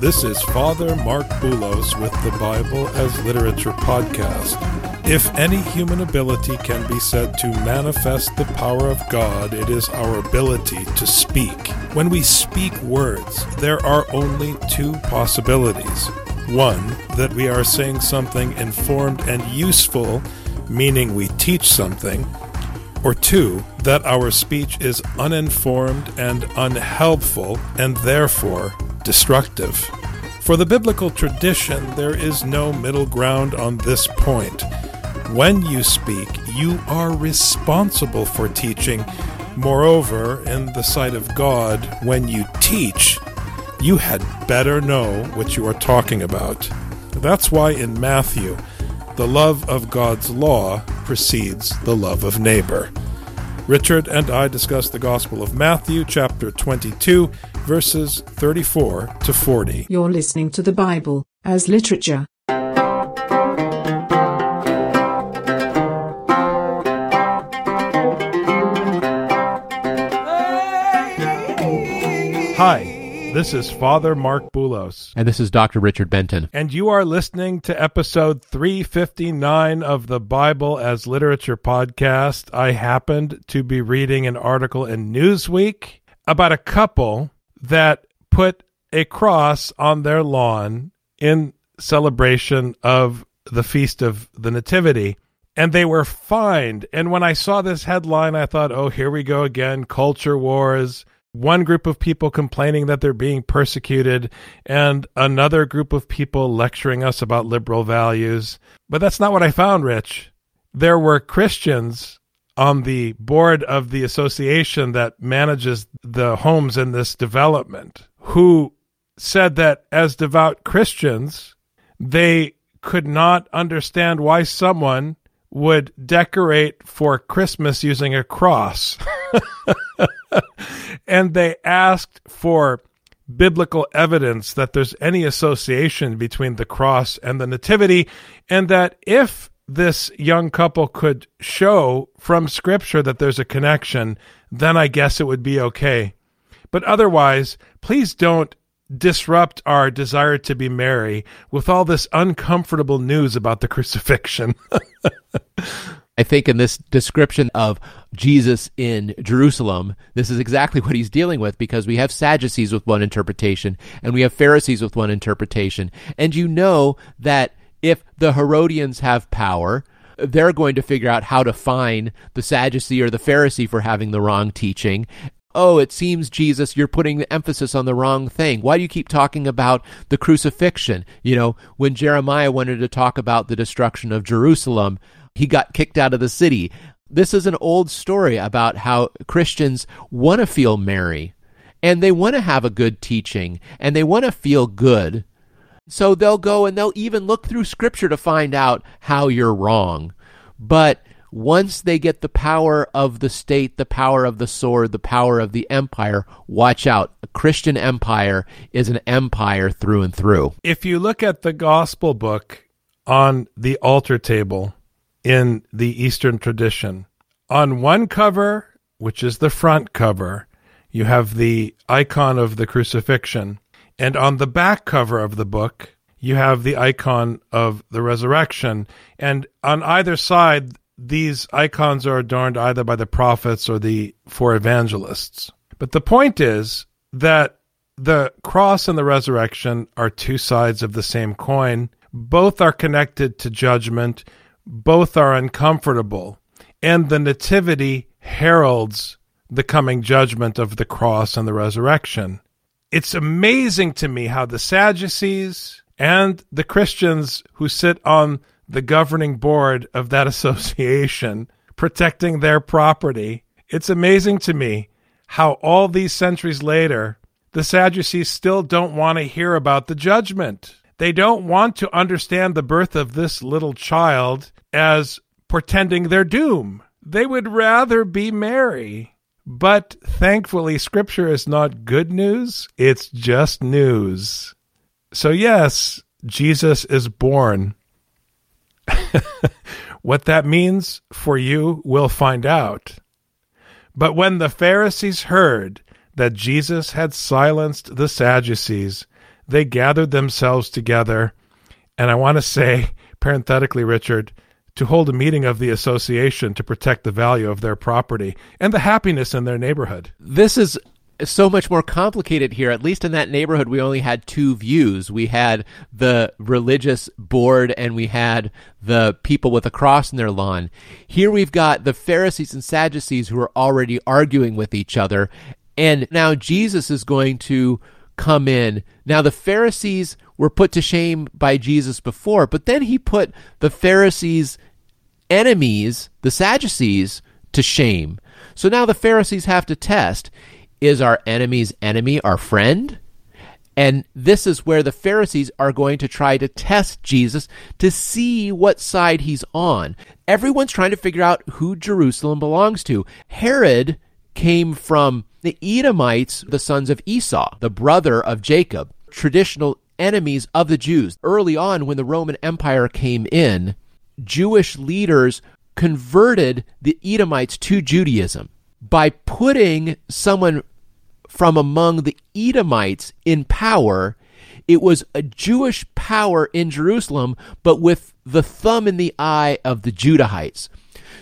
this is Father Marc Boulos with the Bible as Literature podcast. If any human ability can be said to manifest the power of God, it is our ability to speak. When we speak words, there are only two possibilities. One, that we are saying something informed and useful, meaning we teach something or two, that our speech is uninformed and unhelpful and therefore destructive. For the biblical tradition, there is no middle ground on this point. When you speak, you are responsible for teaching. Moreover, in the sight of God, when you teach, you had better know what you are talking about. That's why in Matthew, the love of God's law precedes the love of neighbor. Richard and I discuss the Gospel of Matthew, chapter 22, verses 34 to 40. You're listening to the Bible as literature. Hi, this is Father Marc Boulos. And this is Dr. Richard Benton. And you are listening to episode 359 of the Bible as Literature podcast. I happened to be reading an article in Newsweek about a couple that put a cross on their lawn in celebration of the Feast of the Nativity. And they were fined. And when I saw this headline, I thought, oh, here we go again culture wars one group of people complaining that they're being persecuted and another group of people lecturing us about liberal values. But that's not what I found, Rich. There were Christians on the board of the association that manages the homes in this development who said that as devout Christians, they could not understand why someone would decorate for Christmas using a cross. and they asked for biblical evidence that there's any association between the cross and the nativity, and that if this young couple could show from scripture that there's a connection, then I guess it would be okay. But otherwise, please don't disrupt our desire to be merry with all this uncomfortable news about the crucifixion. I think in this description of Jesus in Jerusalem, this is exactly what he's dealing with because we have Sadducees with one interpretation and we have Pharisees with one interpretation. And you know that if the Herodians have power, they're going to figure out how to fine the Sadducee or the Pharisee for having the wrong teaching. Oh, it seems, Jesus, you're putting the emphasis on the wrong thing. Why do you keep talking about the crucifixion? You know, when Jeremiah wanted to talk about the destruction of Jerusalem, he got kicked out of the city. This is an old story about how Christians want to feel merry and they want to have a good teaching and they want to feel good. So they'll go and they'll even look through scripture to find out how you're wrong. But once they get the power of the state, the power of the sword, the power of the empire, watch out. A Christian empire is an empire through and through. If you look at the gospel book on the altar table, in the Eastern tradition. On one cover, which is the front cover, you have the icon of the crucifixion. And on the back cover of the book, you have the icon of the resurrection. And on either side, these icons are adorned either by the prophets or the four evangelists. But the point is that the cross and the resurrection are two sides of the same coin. Both are connected to judgment both are uncomfortable, and the Nativity heralds the coming judgment of the cross and the resurrection. It's amazing to me how the Sadducees and the Christians who sit on the governing board of that association protecting their property. It's amazing to me how all these centuries later the Sadducees still don't want to hear about the judgment. They don't want to understand the birth of this little child as portending their doom. They would rather be merry. But thankfully, Scripture is not good news, it's just news. So, yes, Jesus is born. what that means for you, we'll find out. But when the Pharisees heard that Jesus had silenced the Sadducees, they gathered themselves together. And I want to say, parenthetically, Richard, to hold a meeting of the association to protect the value of their property and the happiness in their neighborhood. This is so much more complicated here. At least in that neighborhood, we only had two views. We had the religious board and we had the people with a cross in their lawn. Here we've got the Pharisees and Sadducees who are already arguing with each other. And now Jesus is going to come in. Now, the Pharisees were put to shame by Jesus before, but then he put the Pharisees' enemies, the Sadducees, to shame. So now the Pharisees have to test is our enemy's enemy our friend? And this is where the Pharisees are going to try to test Jesus to see what side he's on. Everyone's trying to figure out who Jerusalem belongs to. Herod came from the Edomites, the sons of Esau, the brother of Jacob, traditional enemies of the Jews. Early on, when the Roman Empire came in, Jewish leaders converted the Edomites to Judaism by putting someone from among the Edomites in power. It was a Jewish power in Jerusalem, but with the thumb in the eye of the Judahites.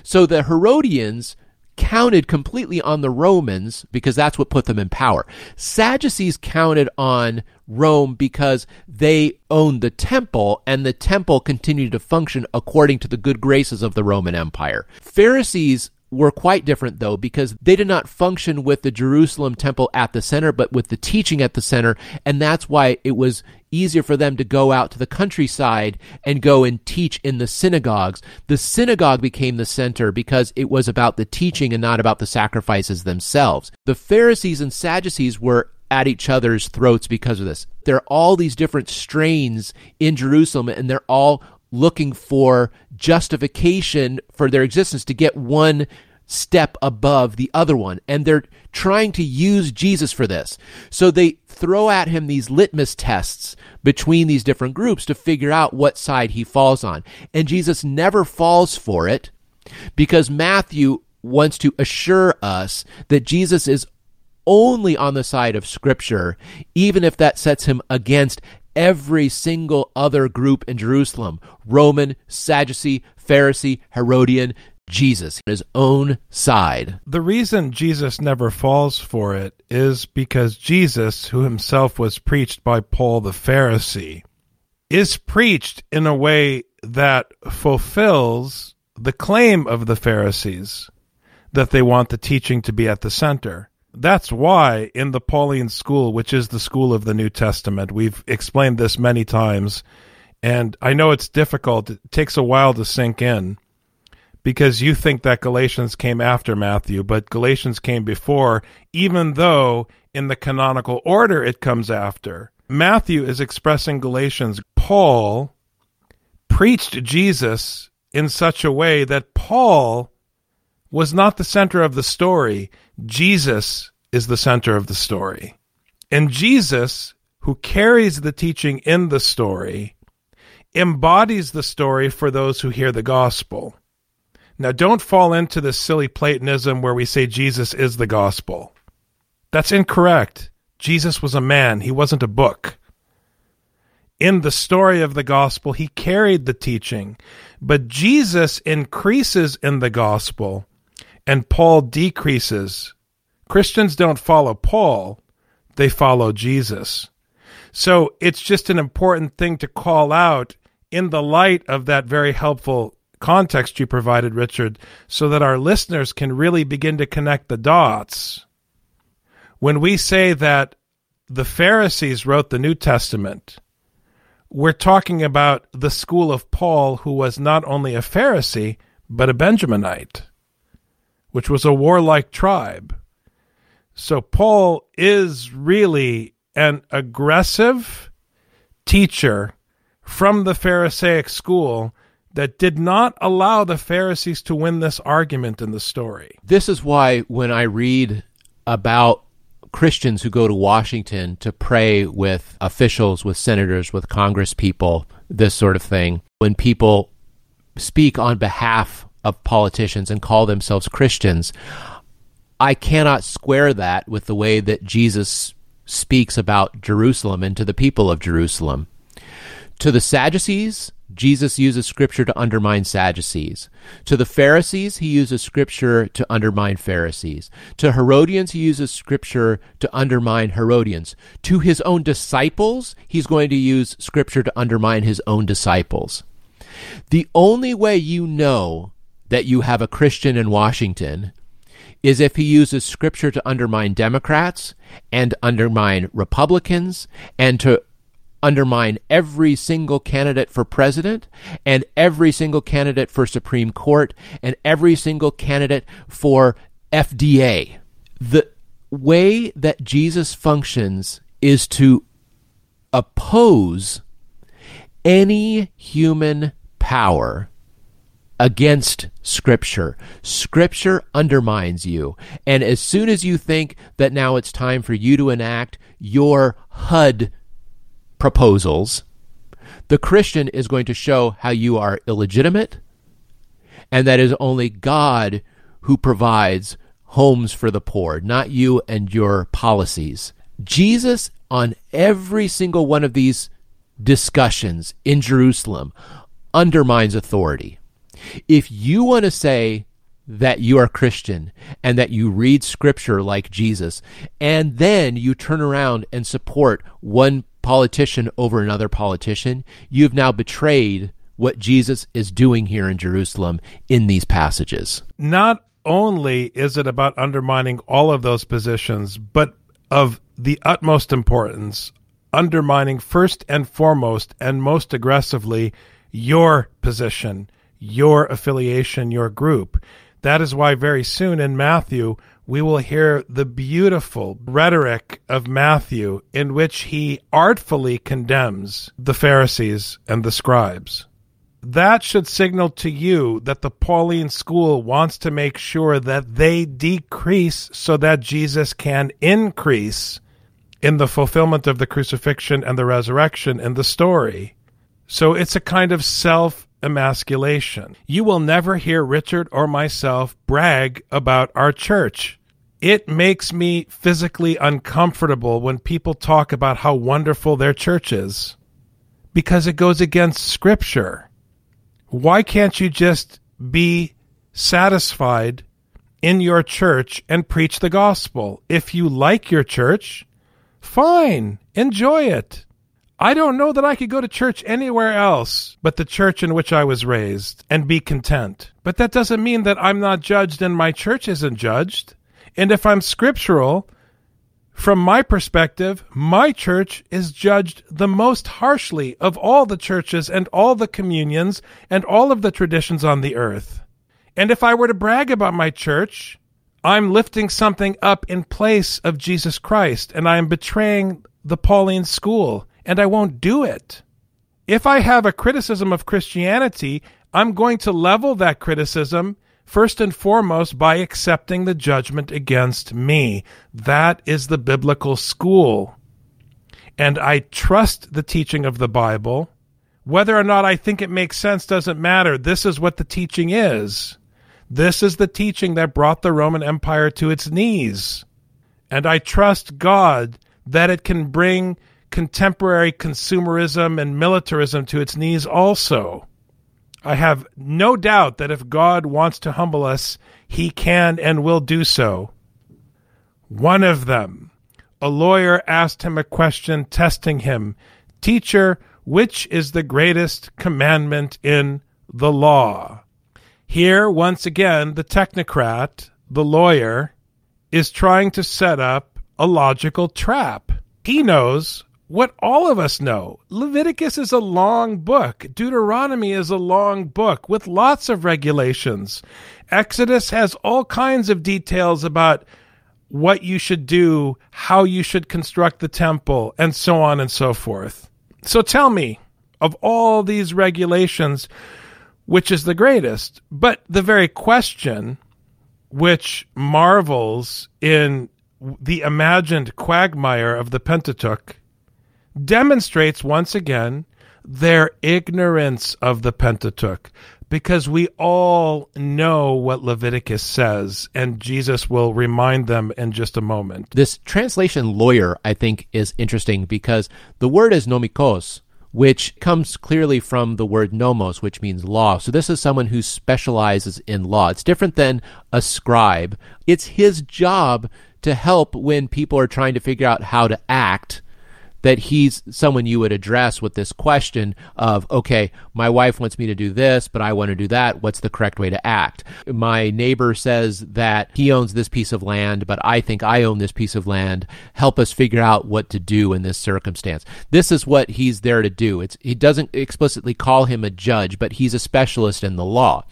So the Herodians counted completely on the Romans because that's what put them in power. Sadducees counted on Rome because they owned the temple and the temple continued to function according to the good graces of the Roman Empire. Pharisees were quite different though because they did not function with the Jerusalem temple at the center but with the teaching at the center and that's why it was easier for them to go out to the countryside and go and teach in the synagogues the synagogue became the center because it was about the teaching and not about the sacrifices themselves the Pharisees and Sadducees were at each other's throats because of this there are all these different strains in Jerusalem and they're all looking for justification for their existence to get one step above the other one. And they're trying to use Jesus for this. So they throw at him these litmus tests between these different groups to figure out what side he falls on. And Jesus never falls for it because Matthew wants to assure us that Jesus is only on the side of Scripture, even if that sets him against every single other group in Jerusalem Roman, Sadducee, Pharisee, Herodian, Jesus, his own side. The reason Jesus never falls for it is because Jesus, who himself was preached by Paul the Pharisee, is preached in a way that fulfills the claim of the Pharisees that they want the teaching to be at the center. That's why in the Pauline school, which is the school of the New Testament, we've explained this many times, and I know it's difficult. It takes a while to sink in because you think that Galatians came after Matthew, but Galatians came before, even though in the canonical order it comes after. Matthew is expressing Galatians. Paul preached Jesus in such a way that Paul was not the center of the story. Jesus is the center of the story. And Jesus, who carries the teaching in the story, embodies the story for those who hear the gospel. Now, don't fall into this silly Platonism where we say Jesus is the gospel. That's incorrect. Jesus was a man, he wasn't a book. In the story of the gospel, he carried the teaching, but Jesus increases in the gospel and Paul decreases. Christians don't follow Paul, they follow Jesus. So it's just an important thing to call out in the light of that very helpful context you provided, Richard, so that our listeners can really begin to connect the dots. When we say that the Pharisees wrote the New Testament, we're talking about the school of Paul, who was not only a Pharisee, but a Benjaminite, which was a warlike tribe. So Paul is really an aggressive teacher from the Pharisaic school that did not allow the Pharisees to win this argument in the story. This is why when I read about Christians who go to Washington to pray with officials, with senators, with Congress people, this sort of thing, when people speak on behalf of politicians and call themselves Christians, I cannot square that with the way that Jesus speaks about Jerusalem and to the people of Jerusalem. To the Sadducees, Jesus uses scripture to undermine Sadducees. To the Pharisees, he uses scripture to undermine Pharisees. To Herodians, he uses scripture to undermine Herodians. To his own disciples, he's going to use scripture to undermine his own disciples. The only way you know that you have a Christian in Washington is if he uses scripture to undermine Democrats and undermine Republicans and to undermine every single candidate for president and every single candidate for Supreme Court and every single candidate for FDA. The way that Jesus functions is to oppose any human power against Scripture. Scripture undermines you. And as soon as you think that now it's time for you to enact your HUD proposals, the Christian is going to show how you are illegitimate and that is only God who provides homes for the poor, not you and your policies. Jesus, on every single one of these discussions in Jerusalem, undermines authority. If you want to say that you are Christian and that you read scripture like Jesus, and then you turn around and support one politician over another politician, you've now betrayed what Jesus is doing here in Jerusalem in these passages. Not only is it about undermining all of those positions, but of the utmost importance, undermining first and foremost and most aggressively your position your affiliation, your group. That is why very soon in Matthew, we will hear the beautiful rhetoric of Matthew in which he artfully condemns the Pharisees and the scribes. That should signal to you that the Pauline school wants to make sure that they decrease so that Jesus can increase in the fulfillment of the crucifixion and the resurrection in the story. So it's a kind of self emasculation. You will never hear Richard or myself brag about our church. It makes me physically uncomfortable when people talk about how wonderful their church is because it goes against Scripture. Why can't you just be satisfied in your church and preach the gospel? If you like your church, fine, enjoy it. I don't know that I could go to church anywhere else but the church in which I was raised and be content. But that doesn't mean that I'm not judged and my church isn't judged. And if I'm scriptural, from my perspective, my church is judged the most harshly of all the churches and all the communions and all of the traditions on the earth. And if I were to brag about my church, I'm lifting something up in place of Jesus Christ and I am betraying the Pauline school and I won't do it. If I have a criticism of Christianity, I'm going to level that criticism first and foremost by accepting the judgment against me. That is the biblical school. And I trust the teaching of the Bible. Whether or not I think it makes sense doesn't matter. This is what the teaching is. This is the teaching that brought the Roman Empire to its knees. And I trust God that it can bring contemporary consumerism and militarism to its knees also. I have no doubt that if God wants to humble us, he can and will do so. One of them, a lawyer asked him a question, testing him Teacher, which is the greatest commandment in the law? Here, once again, the technocrat, the lawyer, is trying to set up a logical trap. He knows what all of us know. Leviticus is a long book. Deuteronomy is a long book with lots of regulations. Exodus has all kinds of details about what you should do, how you should construct the temple, and so on and so forth. So tell me, of all these regulations, which is the greatest? But the very question which marvels in the imagined quagmire of the Pentateuch demonstrates once again their ignorance of the Pentateuch because we all know what Leviticus says, and Jesus will remind them in just a moment. This translation lawyer, I think, is interesting because the word is nomikos, which comes clearly from the word nomos, which means law. So this is someone who specializes in law. It's different than a scribe. It's his job to help when people are trying to figure out how to act that he's someone you would address with this question of, okay, my wife wants me to do this, but I want to do that. What's the correct way to act? My neighbor says that he owns this piece of land, but I think I own this piece of land. Help us figure out what to do in this circumstance. This is what he's there to do. It's, he doesn't explicitly call him a judge, but he's a specialist in the law.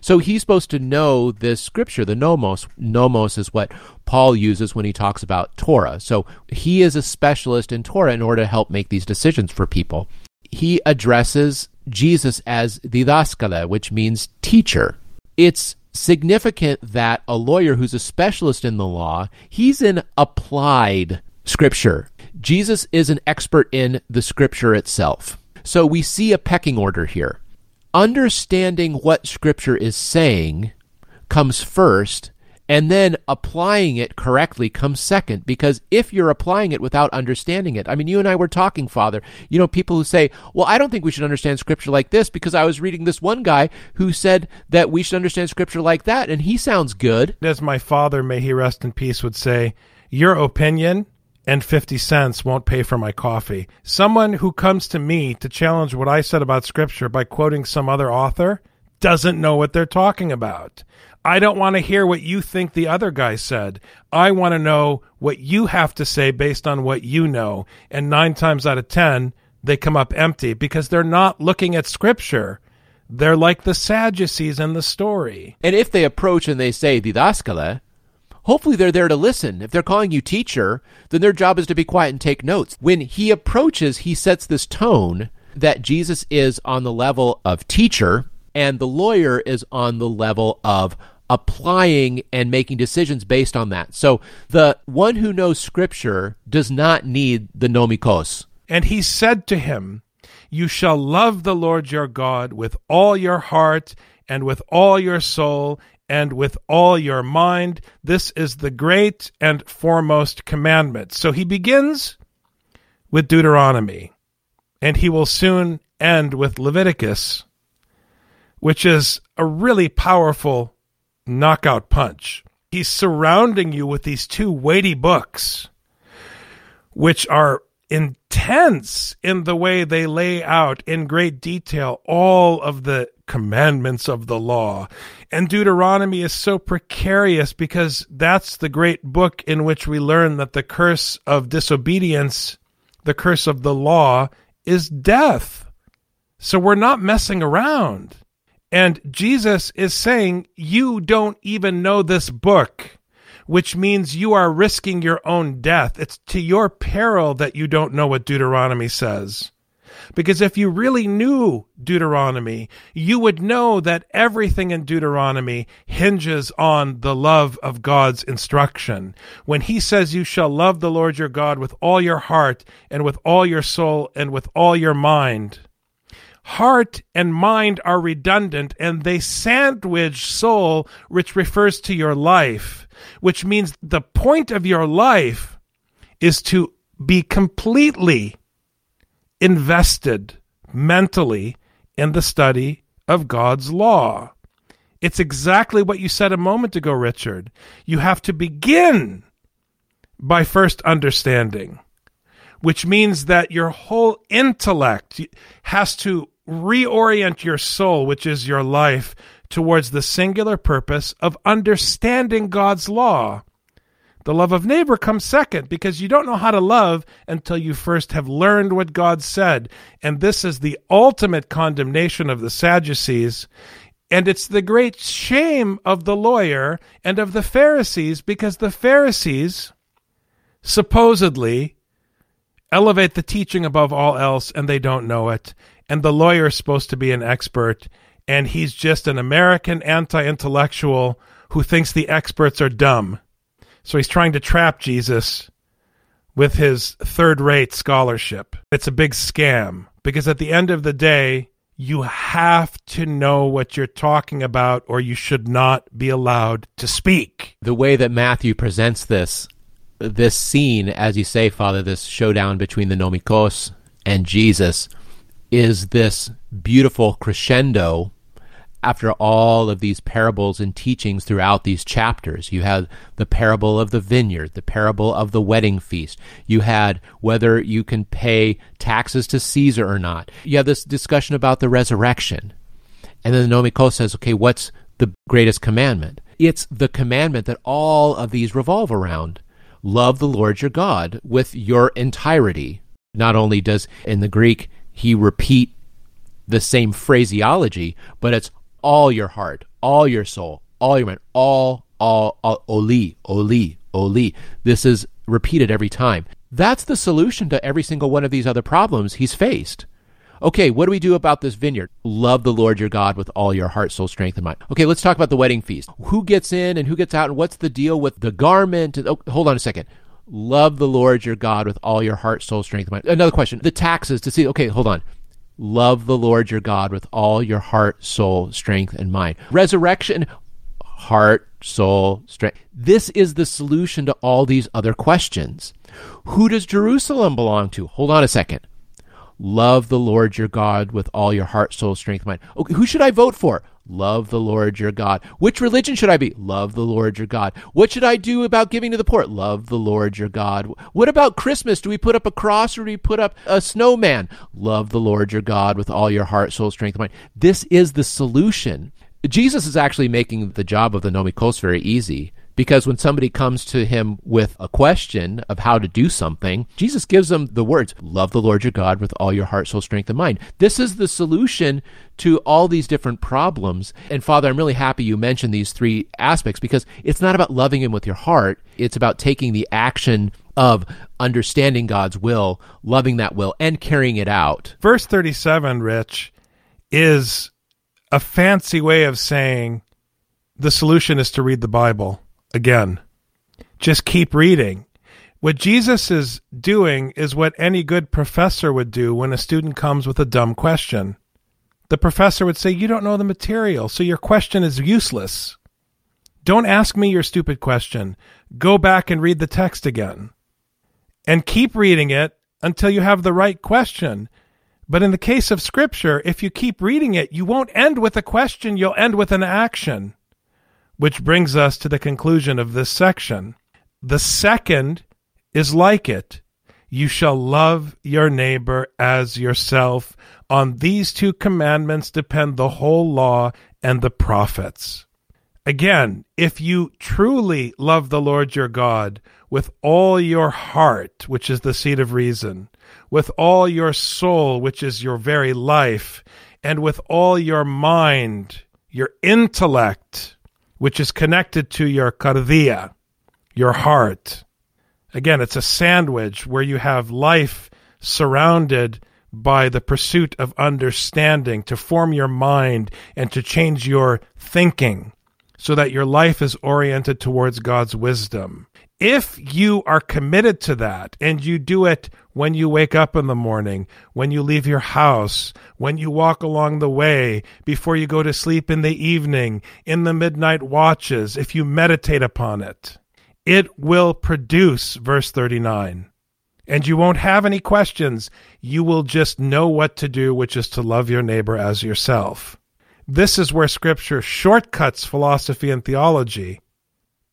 So he's supposed to know this scripture, the nomos. Nomos is what Paul uses when he talks about Torah. So he is a specialist in Torah in order to help make these decisions for people. He addresses Jesus as didaskale, which means teacher. It's significant that a lawyer who's a specialist in the law, he's in applied scripture. Jesus is an expert in the scripture itself. So we see a pecking order here. Understanding what scripture is saying comes first and then applying it correctly comes second because if you're applying it without understanding it i mean you and i were talking father you know people who say well i don't think we should understand scripture like this because i was reading this one guy who said that we should understand scripture like that and he sounds good as my father may he rest in peace would say your opinion and 50 cents won't pay for my coffee. Someone who comes to me to challenge what I said about scripture by quoting some other author doesn't know what they're talking about. I don't want to hear what you think the other guy said. I want to know what you have to say based on what you know. And nine times out of 10, they come up empty because they're not looking at scripture. They're like the Sadducees in the story. And if they approach and they say didaskale, hopefully they're there to listen. If they're calling you teacher, then their job is to be quiet and take notes. When he approaches, he sets this tone that Jesus is on the level of teacher and the lawyer is on the level of applying and making decisions based on that. So the one who knows scripture does not need the nomikos. And he said to him, You shall love the Lord your God with all your heart and with all your soul and with all your mind. This is the great and foremost commandment. So he begins with Deuteronomy, and he will soon end with Leviticus, which is a really powerful knockout punch. He's surrounding you with these two weighty books, which are intense in the way they lay out in great detail all of the commandments of the law. And Deuteronomy is so precarious because that's the great book in which we learn that the curse of disobedience, the curse of the law, is death. So we're not messing around. And Jesus is saying, You don't even know this book, which means you are risking your own death. It's to your peril that you don't know what Deuteronomy says. Because if you really knew Deuteronomy, you would know that everything in Deuteronomy hinges on the love of God's instruction. When he says, You shall love the Lord your God with all your heart, and with all your soul, and with all your mind heart and mind are redundant and they sandwich soul, which refers to your life, which means the point of your life is to be completely invested mentally in the study of God's law. It's exactly what you said a moment ago, Richard. You have to begin by first understanding, which means that your whole intellect has to reorient your soul, which is your life, towards the singular purpose of understanding God's law. The love of neighbor comes second because you don't know how to love until you first have learned what God said. And this is the ultimate condemnation of the Sadducees And it's the great shame of the lawyer and of the Pharisees because the Pharisees supposedly elevate the teaching above all else and they don't know it. And the lawyer is supposed to be an expert and he's just an American anti intellectual who thinks the experts are dumb. So he's trying to trap Jesus with his third rate scholarship. It's a big scam because at the end of the day, you have to know what you're talking about or you should not be allowed to speak. The way that Matthew presents this this scene, as you say, Father, this showdown between the Nomikos and Jesus is this beautiful crescendo after all of these parables and teachings throughout these chapters. You had the parable of the vineyard, the parable of the wedding feast. You had whether you can pay taxes to Caesar or not. You have this discussion about the resurrection. And then the Nomikos says, okay, what's the greatest commandment? It's the commandment that all of these revolve around. Love the Lord your God with your entirety. Not only does in the Greek he repeat the same phraseology, but it's all your heart, all your soul, all your mind, all, all, all, oli, oli, oli. This is repeated every time. That's the solution to every single one of these other problems he's faced. Okay, what do we do about this vineyard? Love the Lord your God with all your heart, soul, strength, and mind. Okay, let's talk about the wedding feast. Who gets in and who gets out, and what's the deal with the garment? Oh, hold on a second. Love the Lord your God with all your heart, soul, strength, mind. Another question. The taxes to see. Okay, hold on. Love the Lord your God with all your heart, soul, strength, and mind. Resurrection, heart, soul, strength. This is the solution to all these other questions. Who does Jerusalem belong to? Hold on a second. Love the Lord your God with all your heart, soul, strength, mind. Okay, who should I vote for? Love the Lord your God. Which religion should I be? Love the Lord your God. What should I do about giving to the poor? Love the Lord your God. What about Christmas? Do we put up a cross or do we put up a snowman? Love the Lord your God with all your heart, soul, strength, mind. This is the solution. Jesus is actually making the job of the nomikos very easy because when somebody comes to him with a question of how to do something, Jesus gives them the words, love the Lord your God with all your heart, soul, strength, and mind. This is the solution to all these different problems. And Father, I'm really happy you mentioned these three aspects because it's not about loving him with your heart. It's about taking the action of understanding God's will, loving that will, and carrying it out. Verse 37, Rich, is a fancy way of saying the solution is to read the Bible again. Just keep reading. What Jesus is doing is what any good professor would do when a student comes with a dumb question. The professor would say, You don't know the material, so your question is useless. Don't ask me your stupid question. Go back and read the text again. And keep reading it until you have the right question. But in the case of Scripture, if you keep reading it, you won't end with a question, you'll end with an action. Which brings us to the conclusion of this section. The second is like it. You shall love your neighbor as yourself. On these two commandments depend the whole law and the prophets. Again, if you truly love the Lord your God with all your heart, which is the seat of reason, with all your soul, which is your very life, and with all your mind, your intellect, which is connected to your kardia, your heart. Again, it's a sandwich where you have life surrounded by the pursuit of understanding to form your mind and to change your thinking so that your life is oriented towards God's wisdom. If you are committed to that and you do it when you wake up in the morning, when you leave your house, when you walk along the way, before you go to sleep in the evening, in the midnight watches, if you meditate upon it, it will produce, verse 39. And you won't have any questions. You will just know what to do, which is to love your neighbor as yourself. This is where Scripture shortcuts philosophy and theology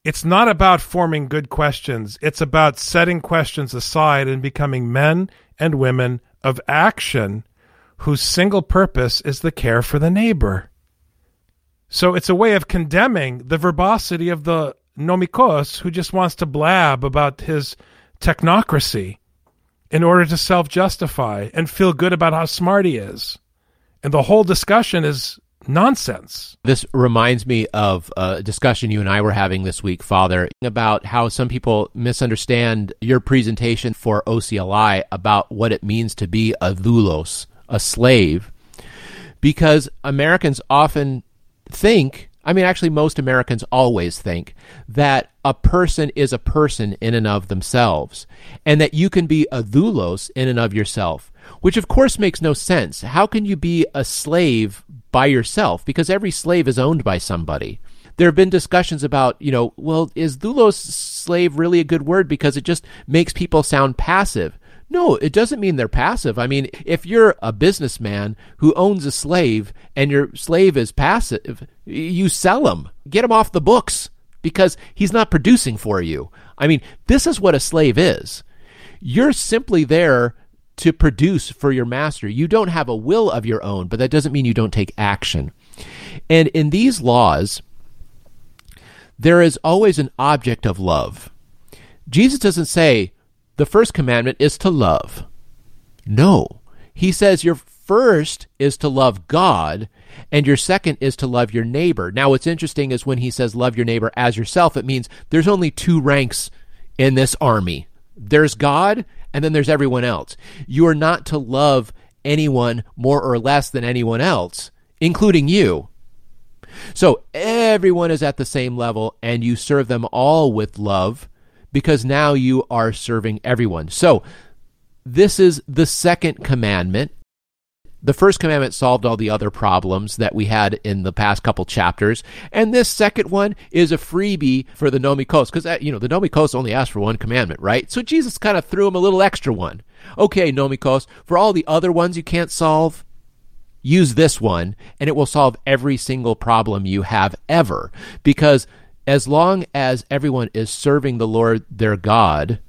it's not about forming good questions. It's about setting questions aside and becoming men and women of action whose single purpose is the care for the neighbor. So it's a way of condemning the verbosity of the nomikos who just wants to blab about his technocracy in order to self justify and feel good about how smart he is. And the whole discussion is nonsense. This reminds me of a discussion you and I were having this week, Father, about how some people misunderstand your presentation for OCLI about what it means to be a doulos, a slave, because Americans often think I mean, actually, most Americans always think that a person is a person in and of themselves, and that you can be a doulos in and of yourself, which of course makes no sense. How can you be a slave by yourself? Because every slave is owned by somebody. There have been discussions about, you know, well, is doulos slave really a good word because it just makes people sound passive? No, it doesn't mean they're passive. I mean, if you're a businessman who owns a slave and your slave is passive, you sell him, get him off the books because he's not producing for you. I mean, this is what a slave is. You're simply there to produce for your master. You don't have a will of your own, but that doesn't mean you don't take action. And in these laws, there is always an object of love. Jesus doesn't say, the first commandment is to love. No. He says your first is to love God, and your second is to love your neighbor. Now, what's interesting is when he says love your neighbor as yourself, it means there's only two ranks in this army there's God, and then there's everyone else. You are not to love anyone more or less than anyone else, including you. So everyone is at the same level, and you serve them all with love because now you are serving everyone. So, this is the second commandment. The first commandment solved all the other problems that we had in the past couple chapters. And this second one is a freebie for the nomikos, because, uh, you know, the nomikos only asked for one commandment, right? So Jesus kind of threw him a little extra one. Okay, nomikos, for all the other ones you can't solve, use this one, and it will solve every single problem you have ever. Because as long as everyone is serving the Lord their God,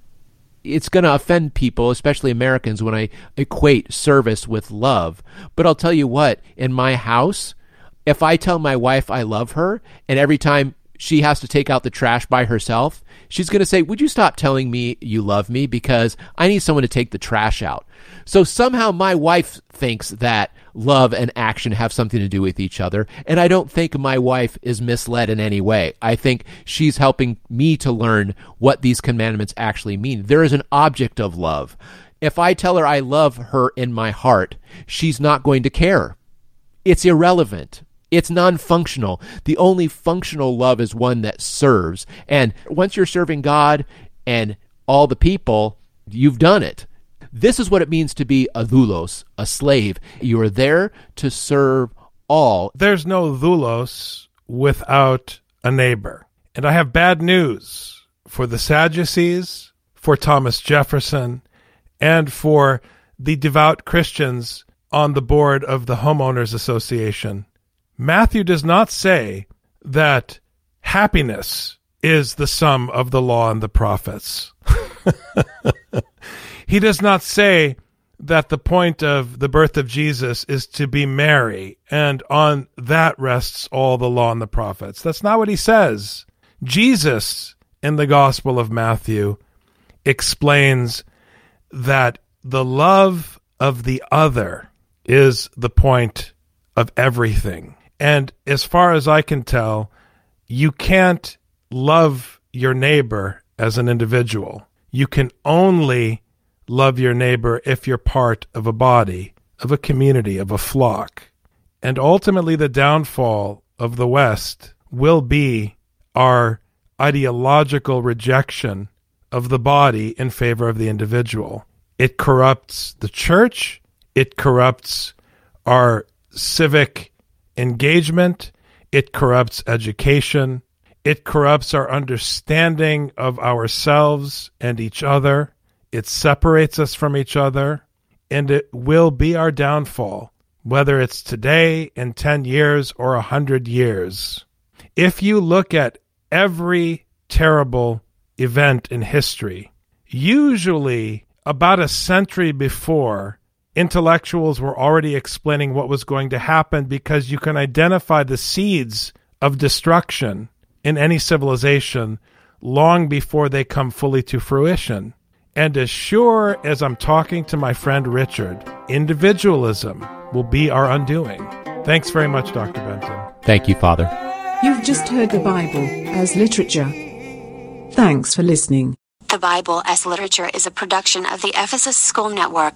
it's going to offend people, especially Americans, when I equate service with love. But I'll tell you what, in my house, if I tell my wife I love her, and every time she has to take out the trash by herself, she's going to say, Would you stop telling me you love me? Because I need someone to take the trash out. So somehow my wife thinks that love and action have something to do with each other. And I don't think my wife is misled in any way. I think she's helping me to learn what these commandments actually mean. There is an object of love. If I tell her I love her in my heart, she's not going to care. It's irrelevant. It's non functional. The only functional love is one that serves. And once you're serving God and all the people, you've done it. This is what it means to be a doulos, a slave. You are there to serve all. There's no doulos without a neighbor. And I have bad news for the Sadducees, for Thomas Jefferson, and for the devout Christians on the board of the Homeowners Association. Matthew does not say that happiness is the sum of the law and the prophets. He does not say that the point of the birth of Jesus is to be merry, and on that rests all the law and the prophets. That's not what he says. Jesus, in the Gospel of Matthew, explains that the love of the other is the point of everything. And as far as I can tell, you can't love your neighbor as an individual. You can only love your neighbor if you're part of a body, of a community, of a flock. And ultimately, the downfall of the West will be our ideological rejection of the body in favor of the individual. It corrupts the church, it corrupts our civic engagement, it corrupts education, it corrupts our understanding of ourselves and each other. It separates us from each other, and it will be our downfall, whether it's today, in 10 years, or a 100 years. If you look at every terrible event in history, usually about a century before, intellectuals were already explaining what was going to happen because you can identify the seeds of destruction in any civilization long before they come fully to fruition. And as sure as I'm talking to my friend Richard, individualism will be our undoing. Thanks very much, Dr. Benton. Thank you, Father. You've just heard the Bible as literature. Thanks for listening. The Bible as Literature is a production of the Ephesus School Network.